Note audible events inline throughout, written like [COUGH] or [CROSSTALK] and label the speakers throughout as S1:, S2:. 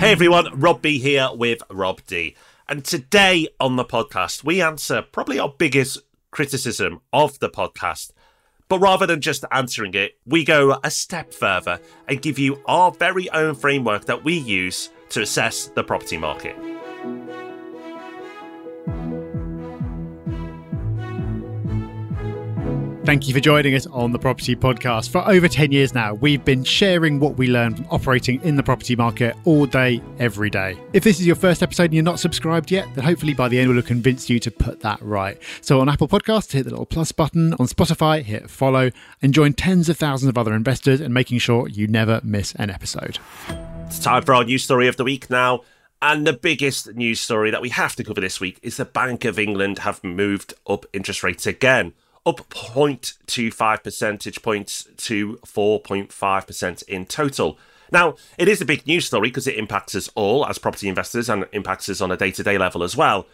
S1: Hey everyone, Rob B here with Rob D. And today on the podcast, we answer probably our biggest criticism of the podcast. But rather than just answering it, we go a step further and give you our very own framework that we use to assess the property market.
S2: Thank you for joining us on the Property Podcast. For over 10 years now, we've been sharing what we learn from operating in the property market all day, every day. If this is your first episode and you're not subscribed yet, then hopefully by the end we'll have convinced you to put that right. So on Apple Podcasts, hit the little plus button. On Spotify, hit follow and join tens of thousands of other investors and making sure you never miss an episode.
S1: It's time for our news story of the week now. And the biggest news story that we have to cover this week is the Bank of England have moved up interest rates again up 0.25 percentage points to 4.5% in total. Now, it is a big news story because it impacts us all as property investors and impacts us on a day to day level as well.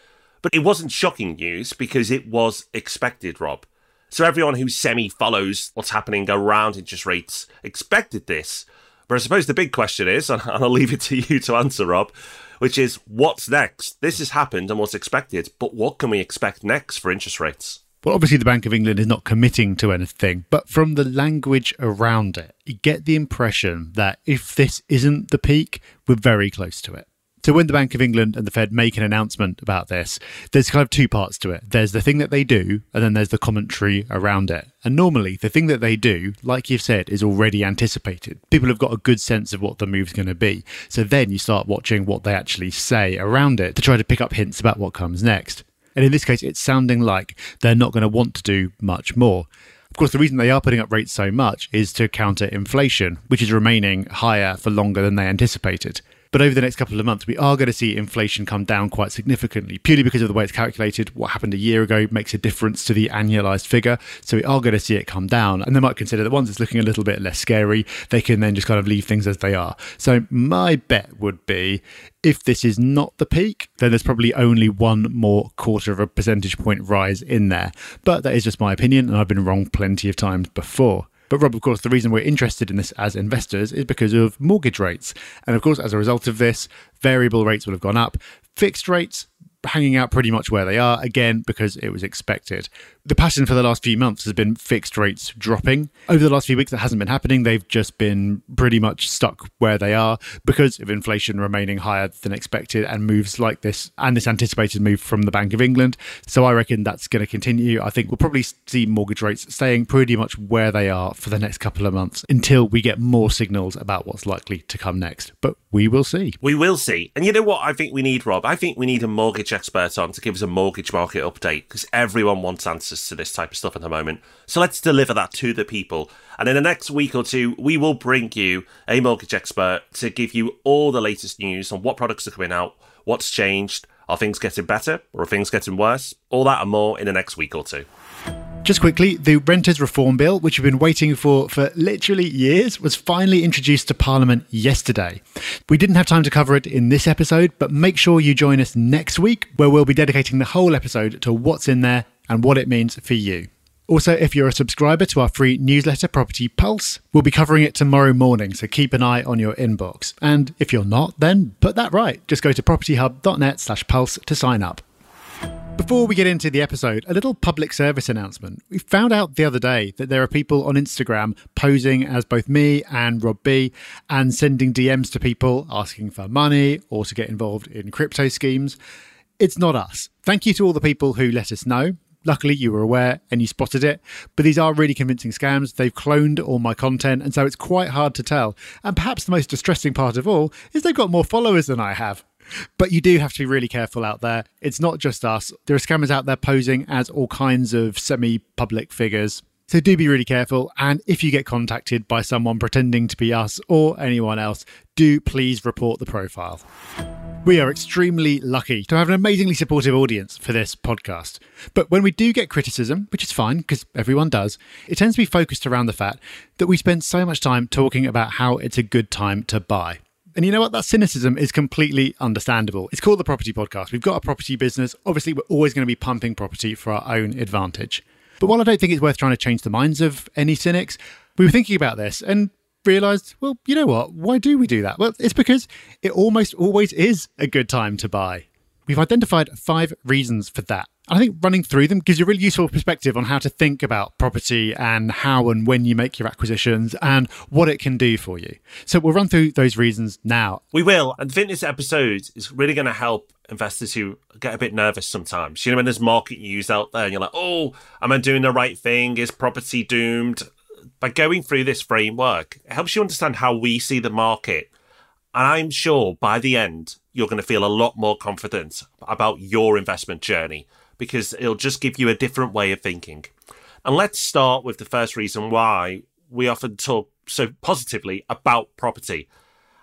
S1: But it wasn't shocking news because it was expected, Rob. So everyone who semi follows what's happening around interest rates expected this. But I suppose the big question is, and I'll leave it to you to answer, Rob, which is what's next? This has happened and what's expected, but what can we expect next for interest rates?
S2: Well, obviously, the Bank of England is not committing to anything, but from the language around it, you get the impression that if this isn't the peak, we're very close to it. So, when the Bank of England and the Fed make an announcement about this, there's kind of two parts to it. There's the thing that they do, and then there's the commentary around it. And normally, the thing that they do, like you've said, is already anticipated. People have got a good sense of what the move's going to be. So then you start watching what they actually say around it to try to pick up hints about what comes next. And in this case, it's sounding like they're not going to want to do much more. Of course, the reason they are putting up rates so much is to counter inflation, which is remaining higher for longer than they anticipated. But over the next couple of months, we are going to see inflation come down quite significantly, purely because of the way it's calculated. What happened a year ago makes a difference to the annualized figure. So we are going to see it come down. And they might consider that once it's looking a little bit less scary, they can then just kind of leave things as they are. So my bet would be if this is not the peak, then there's probably only one more quarter of a percentage point rise in there. But that is just my opinion, and I've been wrong plenty of times before. But Rob, of course, the reason we're interested in this as investors is because of mortgage rates. And of course, as a result of this, variable rates will have gone up. Fixed rates hanging out pretty much where they are, again, because it was expected. The pattern for the last few months has been fixed rates dropping. Over the last few weeks, that hasn't been happening. They've just been pretty much stuck where they are because of inflation remaining higher than expected and moves like this and this anticipated move from the Bank of England. So I reckon that's going to continue. I think we'll probably see mortgage rates staying pretty much where they are for the next couple of months until we get more signals about what's likely to come next. But we will see.
S1: We will see. And you know what I think we need, Rob? I think we need a mortgage expert on to give us a mortgage market update because everyone wants answers to this type of stuff at the moment. So let's deliver that to the people. And in the next week or two, we will bring you a mortgage expert to give you all the latest news on what products are coming out, what's changed, are things getting better or are things getting worse? All that and more in the next week or two.
S2: Just quickly, the Renters Reform Bill, which we've been waiting for for literally years, was finally introduced to Parliament yesterday. We didn't have time to cover it in this episode, but make sure you join us next week, where we'll be dedicating the whole episode to what's in there and what it means for you. Also, if you're a subscriber to our free newsletter, Property Pulse, we'll be covering it tomorrow morning, so keep an eye on your inbox. And if you're not, then put that right. Just go to propertyhub.net slash pulse to sign up. Before we get into the episode, a little public service announcement. We found out the other day that there are people on Instagram posing as both me and Rob B and sending DMs to people asking for money or to get involved in crypto schemes. It's not us. Thank you to all the people who let us know. Luckily, you were aware and you spotted it, but these are really convincing scams. They've cloned all my content, and so it's quite hard to tell. And perhaps the most distressing part of all is they've got more followers than I have. But you do have to be really careful out there. It's not just us. There are scammers out there posing as all kinds of semi public figures. So do be really careful. And if you get contacted by someone pretending to be us or anyone else, do please report the profile. We are extremely lucky to have an amazingly supportive audience for this podcast. But when we do get criticism, which is fine because everyone does, it tends to be focused around the fact that we spend so much time talking about how it's a good time to buy. And you know what? That cynicism is completely understandable. It's called the Property Podcast. We've got a property business. Obviously, we're always going to be pumping property for our own advantage. But while I don't think it's worth trying to change the minds of any cynics, we were thinking about this and realized, well, you know what? Why do we do that? Well, it's because it almost always is a good time to buy. We've identified five reasons for that. I think running through them gives you a really useful perspective on how to think about property and how and when you make your acquisitions and what it can do for you. So we'll run through those reasons now.
S1: We will. And I think this episode is really going to help investors who get a bit nervous sometimes. You know, when there's market news out there and you're like, oh, am I doing the right thing? Is property doomed? By going through this framework, it helps you understand how we see the market. And I'm sure by the end, you're going to feel a lot more confident about your investment journey because it'll just give you a different way of thinking. And let's start with the first reason why we often talk so positively about property.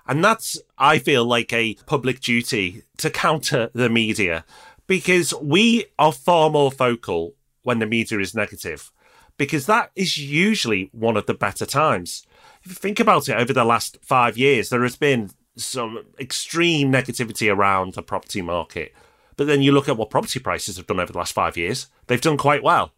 S1: And that's, I feel, like a public duty to counter the media because we are far more vocal when the media is negative, because that is usually one of the better times. If you think about it, over the last five years, there has been some extreme negativity around the property market. But then you look at what property prices have done over the last five years, they've done quite well.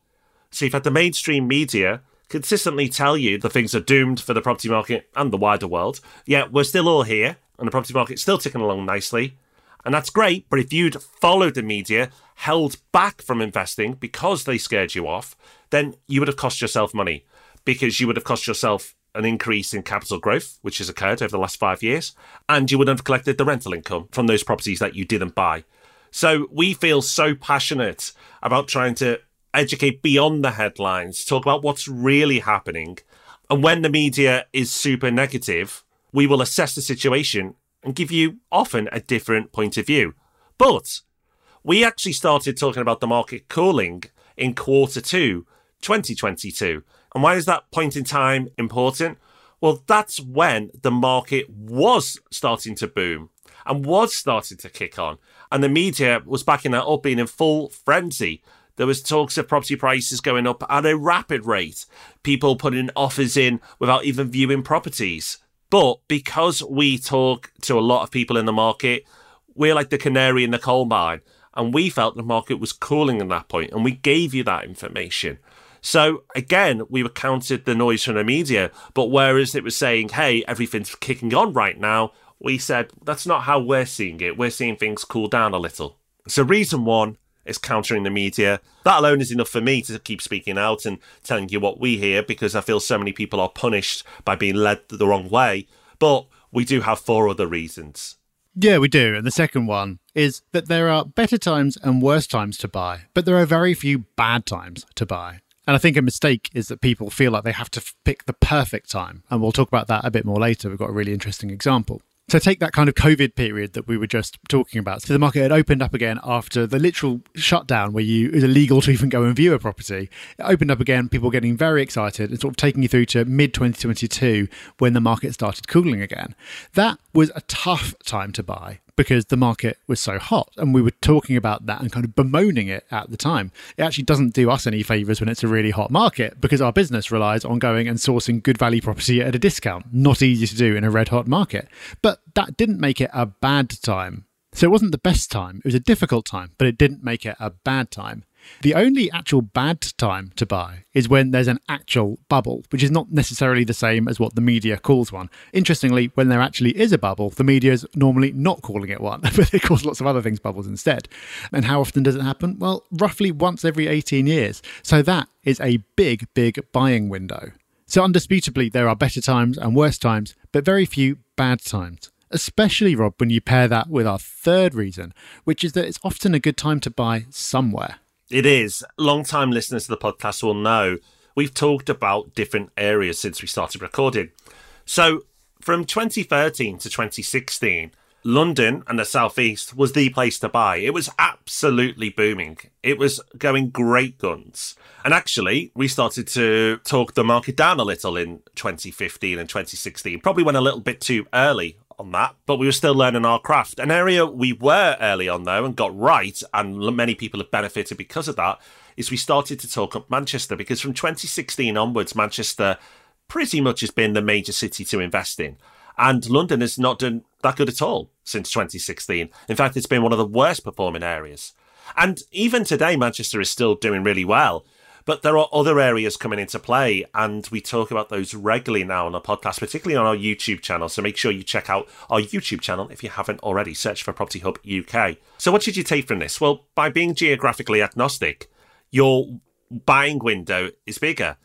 S1: So you've had the mainstream media consistently tell you the things are doomed for the property market and the wider world, yet we're still all here and the property market's still ticking along nicely. And that's great, but if you'd followed the media, held back from investing because they scared you off, then you would have cost yourself money because you would have cost yourself an increase in capital growth, which has occurred over the last five years, and you would have collected the rental income from those properties that you didn't buy. So we feel so passionate about trying to educate beyond the headlines, talk about what's really happening. And when the media is super negative, we will assess the situation and give you often a different point of view. But we actually started talking about the market cooling in quarter two, 2022. And why is that point in time important? Well, that's when the market was starting to boom and was starting to kick on. And the media was backing that up, being in full frenzy. There was talks of property prices going up at a rapid rate, people putting offers in without even viewing properties. But because we talk to a lot of people in the market, we're like the canary in the coal mine. And we felt the market was cooling at that point, and we gave you that information. So again, we were counted the noise from the media, but whereas it was saying, hey, everything's kicking on right now, we said that's not how we're seeing it. We're seeing things cool down a little. So, reason one is countering the media. That alone is enough for me to keep speaking out and telling you what we hear because I feel so many people are punished by being led the wrong way. But we do have four other reasons.
S2: Yeah, we do. And the second one is that there are better times and worse times to buy, but there are very few bad times to buy. And I think a mistake is that people feel like they have to pick the perfect time. And we'll talk about that a bit more later. We've got a really interesting example. So take that kind of COVID period that we were just talking about. So the market had opened up again after the literal shutdown where you it was illegal to even go and view a property. It opened up again, people getting very excited and sort of taking you through to mid 2022 when the market started cooling again. That was a tough time to buy because the market was so hot. And we were talking about that and kind of bemoaning it at the time. It actually doesn't do us any favors when it's a really hot market because our business relies on going and sourcing good value property at a discount. Not easy to do in a red hot market. But that didn't make it a bad time. So it wasn't the best time. It was a difficult time, but it didn't make it a bad time. The only actual bad time to buy is when there's an actual bubble, which is not necessarily the same as what the media calls one. Interestingly, when there actually is a bubble, the media is normally not calling it one, [LAUGHS] but they call lots of other things bubbles instead. And how often does it happen? Well, roughly once every 18 years. So that is a big, big buying window. So, undisputably, there are better times and worse times, but very few bad times especially, Rob, when you pair that with our third reason, which is that it's often a good time to buy somewhere.
S1: It is. Long-time listeners to the podcast will know we've talked about different areas since we started recording. So, from 2013 to 2016, London and the Southeast was the place to buy. It was absolutely booming. It was going great guns. And actually, we started to talk the market down a little in 2015 and 2016. Probably went a little bit too early on that, but we were still learning our craft. An area we were early on though and got right, and many people have benefited because of that, is we started to talk up Manchester because from 2016 onwards, Manchester pretty much has been the major city to invest in. And London has not done that good at all since 2016. In fact, it's been one of the worst performing areas. And even today, Manchester is still doing really well. But there are other areas coming into play, and we talk about those regularly now on the podcast, particularly on our YouTube channel. So make sure you check out our YouTube channel if you haven't already. Search for Property Hub UK. So, what should you take from this? Well, by being geographically agnostic, your buying window is bigger.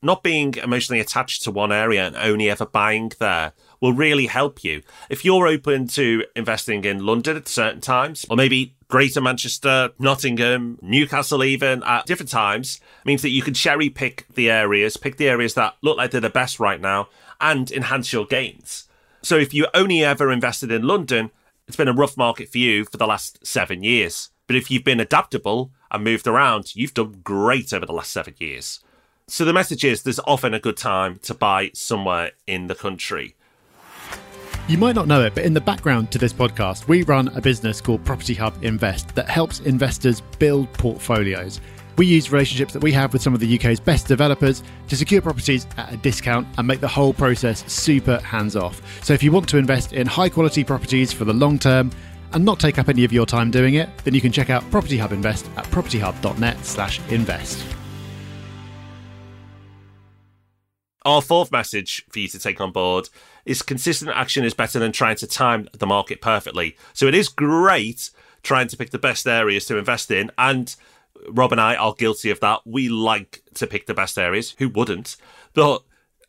S1: Not being emotionally attached to one area and only ever buying there will really help you. If you're open to investing in London at certain times, or maybe Greater Manchester, Nottingham, Newcastle, even at different times, means that you can cherry pick the areas, pick the areas that look like they're the best right now, and enhance your gains. So if you only ever invested in London, it's been a rough market for you for the last seven years. But if you've been adaptable and moved around, you've done great over the last seven years. So the message is there's often a good time to buy somewhere in the country.
S2: You might not know it, but in the background to this podcast, we run a business called Property Hub Invest that helps investors build portfolios. We use relationships that we have with some of the UK's best developers to secure properties at a discount and make the whole process super hands off. So if you want to invest in high quality properties for the long term and not take up any of your time doing it, then you can check out Property Hub Invest at propertyhub.net/invest.
S1: Our fourth message for you to take on board is consistent action is better than trying to time the market perfectly. So it is great trying to pick the best areas to invest in. And Rob and I are guilty of that. We like to pick the best areas. Who wouldn't? But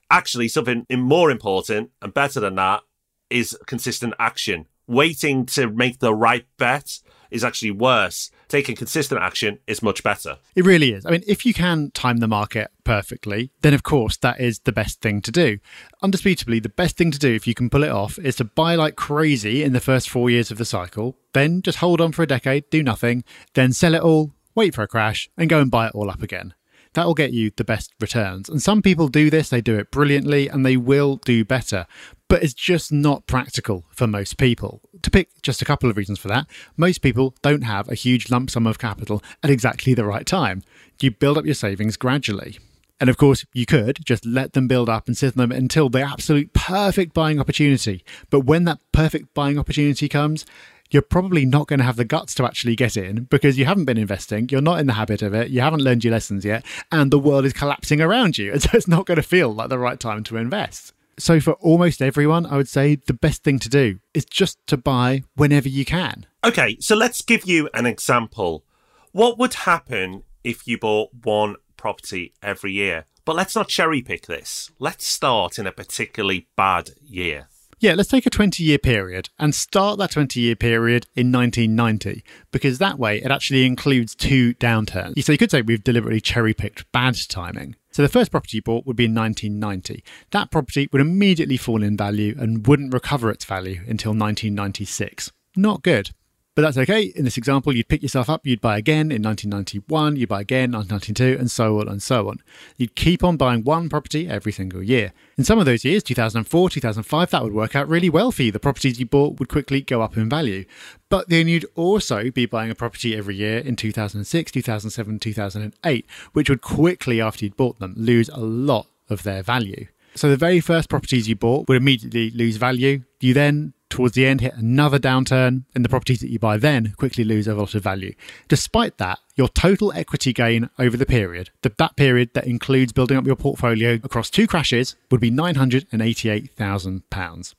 S1: actually, something more important and better than that is consistent action. Waiting to make the right bet is actually worse. Taking consistent action is much better.
S2: It really is. I mean, if you can time the market perfectly, then of course that is the best thing to do. Undisputably, the best thing to do if you can pull it off is to buy like crazy in the first four years of the cycle, then just hold on for a decade, do nothing, then sell it all, wait for a crash, and go and buy it all up again that will get you the best returns. And some people do this, they do it brilliantly, and they will do better. But it's just not practical for most people. To pick just a couple of reasons for that, most people don't have a huge lump sum of capital at exactly the right time. You build up your savings gradually. And of course, you could just let them build up and sit on them until the absolute perfect buying opportunity. But when that perfect buying opportunity comes, you're probably not going to have the guts to actually get in because you haven't been investing, you're not in the habit of it, you haven't learned your lessons yet, and the world is collapsing around you. And [LAUGHS] so it's not going to feel like the right time to invest. So, for almost everyone, I would say the best thing to do is just to buy whenever you can.
S1: Okay, so let's give you an example. What would happen if you bought one property every year? But let's not cherry pick this. Let's start in a particularly bad year.
S2: Yeah, let's take a 20 year period and start that 20 year period in 1990 because that way it actually includes two downturns. So you could say we've deliberately cherry picked bad timing. So the first property you bought would be in 1990. That property would immediately fall in value and wouldn't recover its value until 1996. Not good. But that's okay. In this example, you'd pick yourself up, you'd buy again in 1991, you'd buy again in 1992, and so on and so on. You'd keep on buying one property every single year. In some of those years, 2004, 2005, that would work out really well for you. The properties you bought would quickly go up in value. But then you'd also be buying a property every year in 2006, 2007, 2008, which would quickly, after you'd bought them, lose a lot of their value. So the very first properties you bought would immediately lose value. You then towards the end hit another downturn and the properties that you buy then quickly lose a lot of value. Despite that, your total equity gain over the period, the, that period that includes building up your portfolio across two crashes, would be £988,000.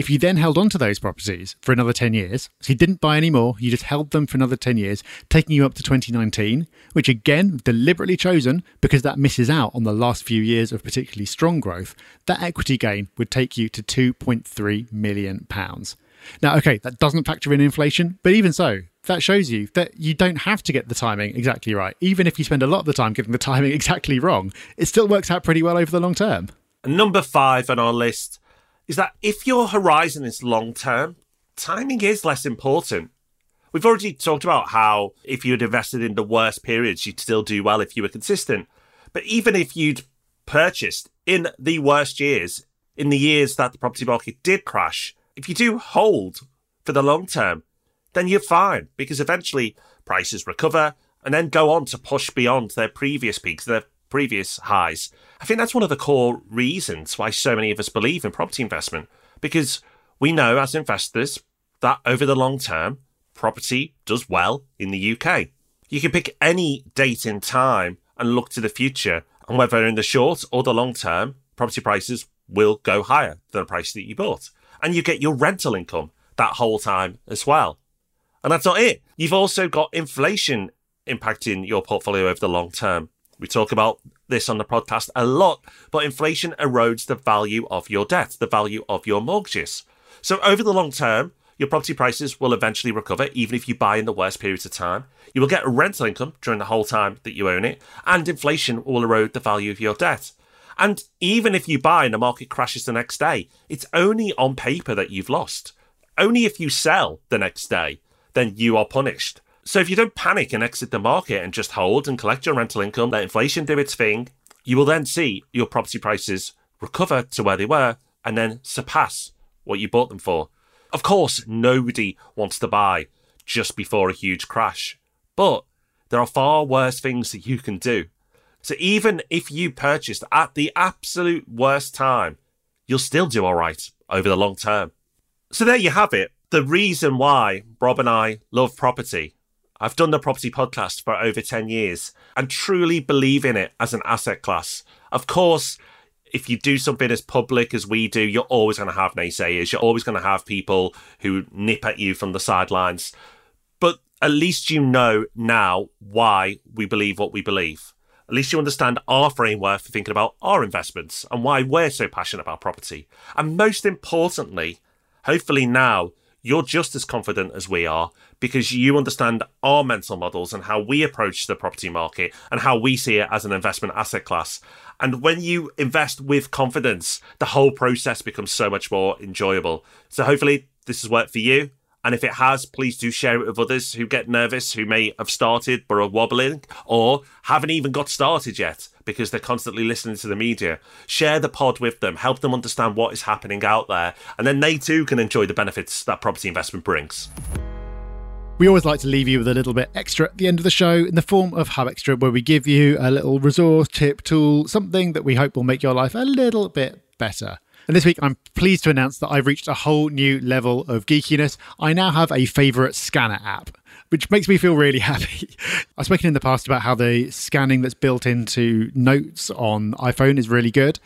S2: If you then held on to those properties for another 10 years, so you didn't buy any more, you just held them for another 10 years, taking you up to 2019, which again, deliberately chosen because that misses out on the last few years of particularly strong growth, that equity gain would take you to 2.3 million pounds. Now, okay, that doesn't factor in inflation, but even so, that shows you that you don't have to get the timing exactly right. Even if you spend a lot of the time getting the timing [LAUGHS] exactly wrong, it still works out pretty well over the long term.
S1: Number five on our list is that if your horizon is long term, timing is less important. We've already talked about how if you'd invested in the worst periods, you'd still do well if you were consistent. But even if you'd purchased in the worst years, in the years that the property market did crash, if you do hold for the long term, then you're fine because eventually prices recover and then go on to push beyond their previous peaks, their previous highs. I think that's one of the core reasons why so many of us believe in property investment because we know as investors that over the long term, property does well in the UK. You can pick any date in time and look to the future and whether in the short or the long term, property prices will go higher than the price that you bought. And you get your rental income that whole time as well. And that's not it. You've also got inflation impacting your portfolio over the long term. We talk about this on the podcast a lot, but inflation erodes the value of your debt, the value of your mortgages. So over the long term, your property prices will eventually recover, even if you buy in the worst periods of time. You will get rental income during the whole time that you own it, and inflation will erode the value of your debt. And even if you buy and the market crashes the next day, it's only on paper that you've lost. Only if you sell the next day, then you are punished. So if you don't panic and exit the market and just hold and collect your rental income, let inflation do its thing, you will then see your property prices recover to where they were and then surpass what you bought them for. Of course, nobody wants to buy just before a huge crash, but there are far worse things that you can do. So even if you purchased at the absolute worst time, you'll still do all right over the long term. So there you have it. The reason why Rob and I love property. I've done the property podcast for over 10 years and truly believe in it as an asset class. Of course, if you do something as public as we do, you're always going to have naysayers. You're always going to have people who nip at you from the sidelines. But at least you know now why we believe what we believe. At least you understand our framework for thinking about our investments and why we're so passionate about property. And most importantly, hopefully now you're just as confident as we are because you understand our mental models and how we approach the property market and how we see it as an investment asset class. And when you invest with confidence, the whole process becomes so much more enjoyable. So hopefully this has worked for you. And if it has, please do share it with others who get nervous, who may have started but are wobbling or haven't even got started yet because they're constantly listening to the media. Share the pod with them, help them understand what is happening out there, and then they too can enjoy the benefits that property investment brings.
S2: We always like to leave you with a little bit extra at the end of the show in the form of Hub Extra, where we give you a little resource, tip, tool, something that we hope will make your life a little bit better. And this week, I'm pleased to announce that I've reached a whole new level of geekiness. I now have a favourite scanner app, which makes me feel really [LAUGHS] happy. I've spoken in the past about how the scanning that's built into notes on iPhone is really good.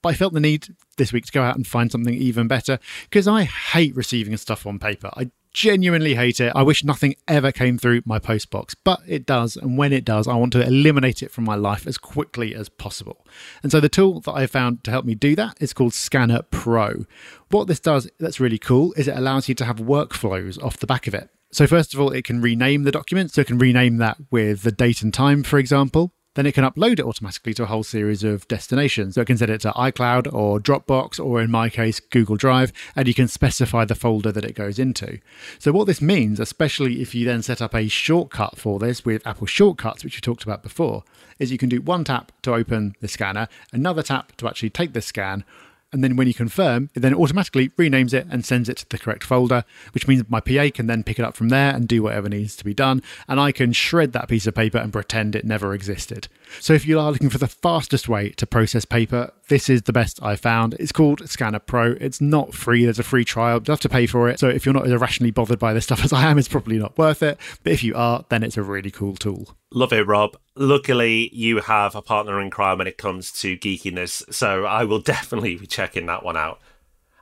S2: But I felt the need this week to go out and find something even better because I hate receiving stuff on paper. I genuinely hate it. I wish nothing ever came through my postbox, but it does. And when it does, I want to eliminate it from my life as quickly as possible. And so the tool that I found to help me do that is called Scanner Pro. What this does that's really cool is it allows you to have workflows off the back of it. So, first of all, it can rename the document. So, it can rename that with the date and time, for example then it can upload it automatically to a whole series of destinations. So it can set it to iCloud or Dropbox, or in my case, Google Drive, and you can specify the folder that it goes into. So, what this means, especially if you then set up a shortcut for this with Apple Shortcuts, which we talked about before, is you can do one tap to open the scanner, another tap to actually take the scan, and then when you confirm, it then automatically renames it and sends it to the correct folder, which means my PA can then pick it up from there and do whatever needs to be done. And I can shred that piece of paper and pretend it never existed. So if you are looking for the fastest way to process paper, this is the best I found. It's called Scanner Pro. It's not free, there's a free trial. You have to pay for it. So if you're not irrationally bothered by this stuff [LAUGHS] as I am, it's probably not worth it. But if you are, then it's a really cool tool.
S1: Love it, Rob. Luckily, you have a partner in crime when it comes to geekiness, so I will [LAUGHS] definitely be checking that one out.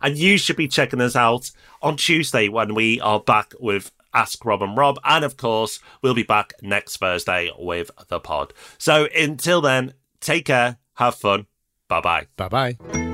S1: And you should be checking us out on Tuesday when we are back with Ask Rob and Rob. And of course, we'll be back next Thursday with the pod. So until then, take care, have fun. Bye bye.
S2: Bye bye.